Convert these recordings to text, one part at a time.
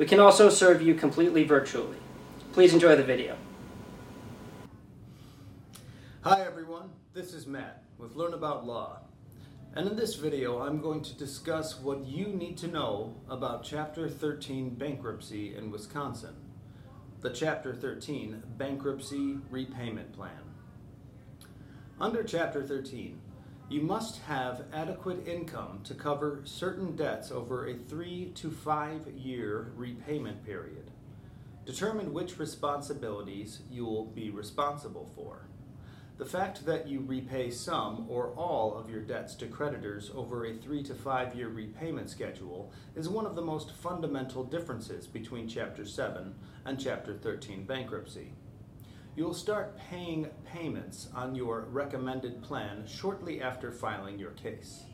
We can also serve you completely virtually. Please enjoy the video. Hi everyone, this is Matt with Learn About Law. And in this video, I'm going to discuss what you need to know about Chapter 13 bankruptcy in Wisconsin. The Chapter 13 Bankruptcy Repayment Plan. Under Chapter 13, you must have adequate income to cover certain debts over a three to five year repayment period. Determine which responsibilities you will be responsible for. The fact that you repay some or all of your debts to creditors over a three to five year repayment schedule is one of the most fundamental differences between Chapter 7 and Chapter 13 bankruptcy you'll start paying payments on your recommended plan shortly after filing your case.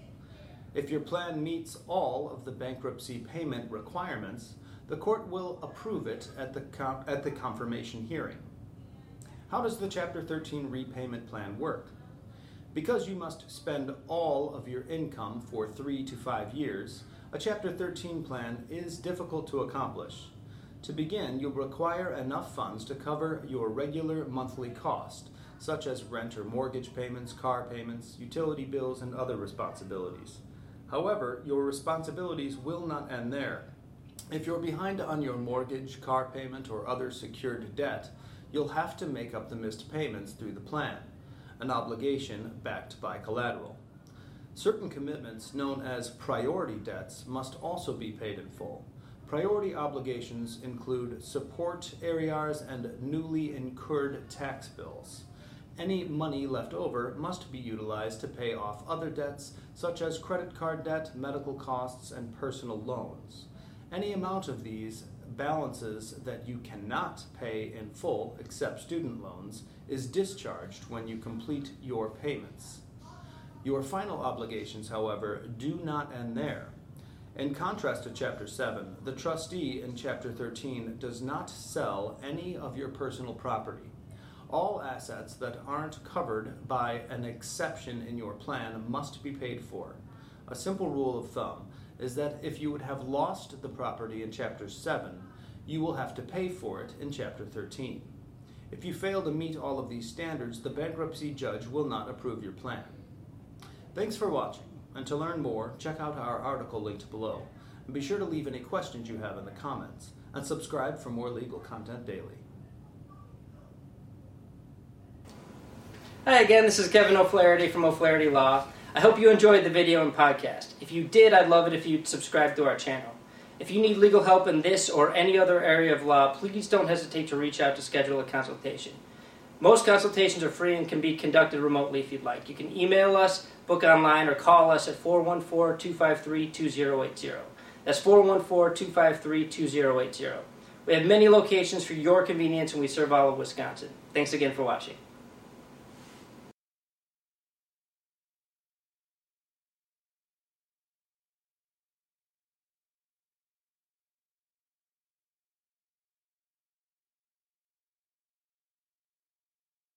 If your plan meets all of the bankruptcy payment requirements, the court will approve it at the, at the confirmation hearing. How does the Chapter 13 repayment plan work? Because you must spend all of your income for three to five years, a Chapter 13 plan is difficult to accomplish. To begin, you'll require enough funds to cover your regular monthly cost, such as rent or mortgage payments, car payments, utility bills, and other responsibilities. However, your responsibilities will not end there. If you're behind on your mortgage, car payment, or other secured debt, you'll have to make up the missed payments through the plan, an obligation backed by collateral. Certain commitments, known as priority debts, must also be paid in full. Priority obligations include support arrears and newly incurred tax bills. Any money left over must be utilized to pay off other debts, such as credit card debt, medical costs, and personal loans. Any amount of these balances that you cannot pay in full, except student loans, is discharged when you complete your payments. Your final obligations, however, do not end there. In contrast to Chapter 7, the trustee in Chapter 13 does not sell any of your personal property. All assets that aren't covered by an exception in your plan must be paid for. A simple rule of thumb is that if you would have lost the property in Chapter 7, you will have to pay for it in Chapter 13. If you fail to meet all of these standards, the bankruptcy judge will not approve your plan. Thanks for watching. And to learn more, check out our article linked below. And be sure to leave any questions you have in the comments. And subscribe for more legal content daily. Hi again, this is Kevin O'Flaherty from O'Flaherty Law. I hope you enjoyed the video and podcast. If you did, I'd love it if you'd subscribe to our channel. If you need legal help in this or any other area of law, please don't hesitate to reach out to schedule a consultation. Most consultations are free and can be conducted remotely if you'd like. You can email us, book online, or call us at 414 253 2080. That's 414 253 2080. We have many locations for your convenience and we serve all of Wisconsin. Thanks again for watching.